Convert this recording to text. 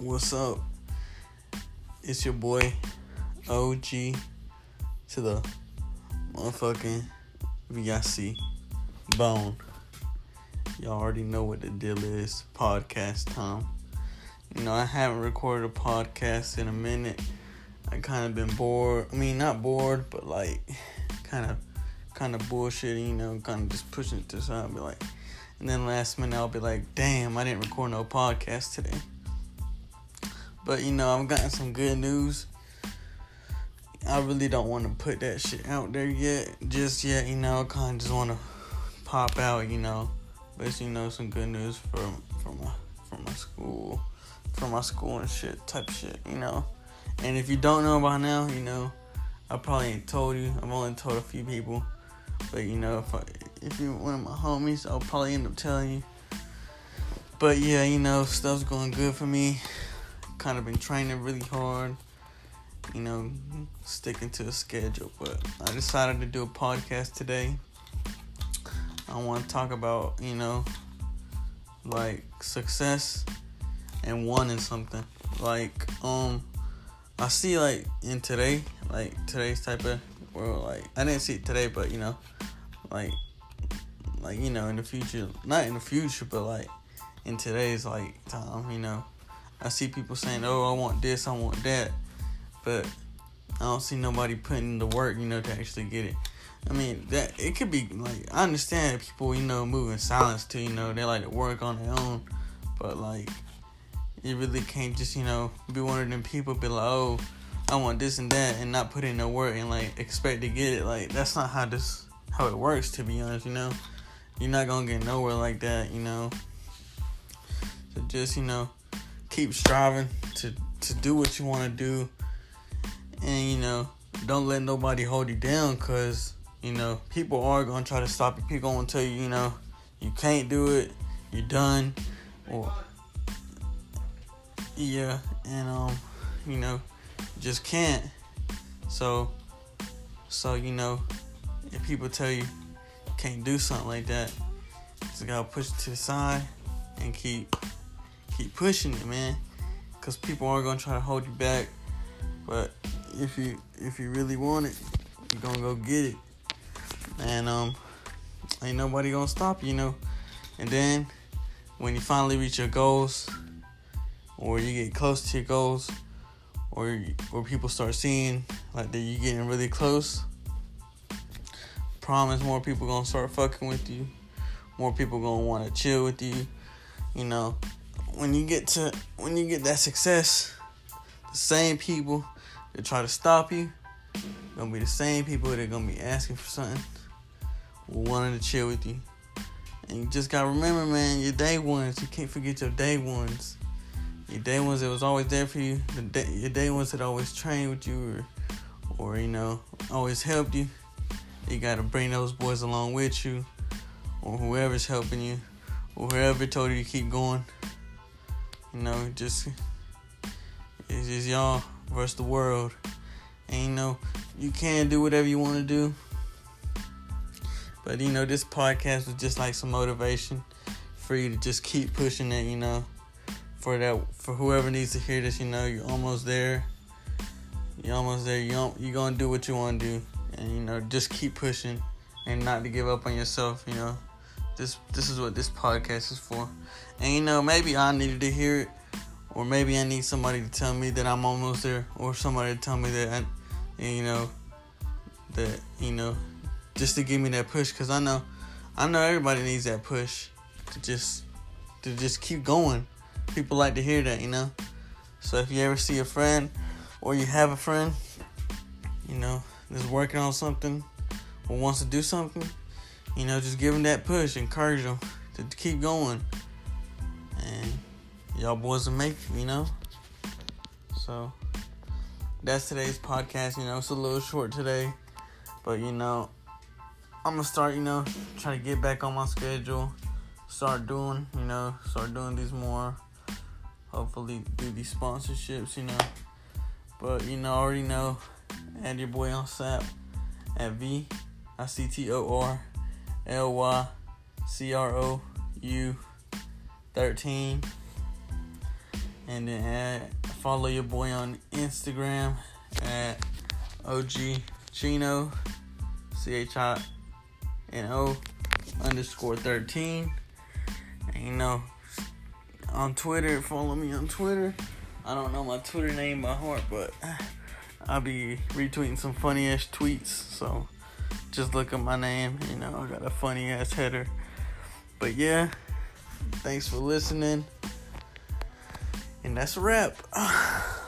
What's up? It's your boy OG to the motherfucking VIC Bone. Y'all already know what the deal is. Podcast time. You know, I haven't recorded a podcast in a minute. I kind of been bored. I mean, not bored, but like kind of kind of bullshit, you know, kind of just pushing it to side. Be like, and then last minute I'll be like, damn, I didn't record no podcast today. But you know, I've gotten some good news. I really don't want to put that shit out there yet, just yet. You know, I kind of just want to pop out. You know, but you know, some good news from from my from my school, from my school and shit type shit. You know, and if you don't know by now, you know, I probably ain't told you. I've only told a few people, but you know, if I, if you're one of my homies, I'll probably end up telling you. But yeah, you know, stuff's going good for me kind of been training really hard, you know, sticking to a schedule. But I decided to do a podcast today. I want to talk about, you know, like success and wanting something. Like, um, I see like in today, like today's type of world, like I didn't see it today, but you know, like, like you know, in the future, not in the future, but like in today's like time, you know, I see people saying, "Oh, I want this, I want that," but I don't see nobody putting the work, you know, to actually get it. I mean, that it could be like I understand people, you know, moving silence too. You know, they like to work on their own, but like you really can't just, you know, be one of them people be like, "Oh, I want this and that," and not put in the work and like expect to get it. Like that's not how this how it works. To be honest, you know, you're not gonna get nowhere like that. You know, so just you know keep striving to to do what you want to do. And you know don't let nobody hold you down because you know people are gonna try to stop you. People gonna tell you you know you can't do it you're done or yeah and um you know just can't. So so you know if people tell you can't do something like that just gotta push it to the side and keep keep pushing it, man. Cause people are gonna try to hold you back. But if you if you really want it, you're gonna go get it. And um ain't nobody gonna stop you, you know. And then when you finally reach your goals, or you get close to your goals, or or people start seeing like that you getting really close, promise more people gonna start fucking with you. More people gonna want to chill with you. You know, when you get to when you get that success, the same people that try to stop you gonna be the same people that are gonna be asking for something, wanting to chill with you. And you just gotta remember, man, your day ones. You can't forget your day ones. Your day ones that was always there for you. The day, your day ones that always trained with you, or or you know always helped you. You gotta bring those boys along with you, or whoever's helping you, or whoever told you to keep going. You know, just it's just y'all versus the world. And you know, you can do whatever you want to do. But you know, this podcast was just like some motivation for you to just keep pushing it, you know. For that for whoever needs to hear this, you know, you're almost there. You're almost there. You you're gonna do what you want to do, and you know, just keep pushing, and not to give up on yourself. You know, this this is what this podcast is for. And you know, maybe I needed to hear it, or maybe I need somebody to tell me that I'm almost there, or somebody to tell me that I, you know, that you know, just to give me that push. Cause I know, I know everybody needs that push to just to just keep going. People like to hear that, you know. So if you ever see a friend, or you have a friend, you know, that's working on something, or wants to do something you know, just give them that push, encourage them to keep going. And y'all boys will make you know? So that's today's podcast. You know, it's a little short today, but you know, I'm gonna start, you know, try to get back on my schedule, start doing, you know, start doing these more. Hopefully, do these sponsorships, you know. But you know, already know, add your boy on Snap at V I C T O R L Y C R O U 13. And then follow your boy on Instagram at OG Chino, C H I N O underscore 13. And you know, on Twitter, follow me on Twitter. I don't know my Twitter name by heart, but I'll be retweeting some funny ass tweets. So just look at my name. You know, I got a funny ass header. But yeah, thanks for listening. And that's a wrap.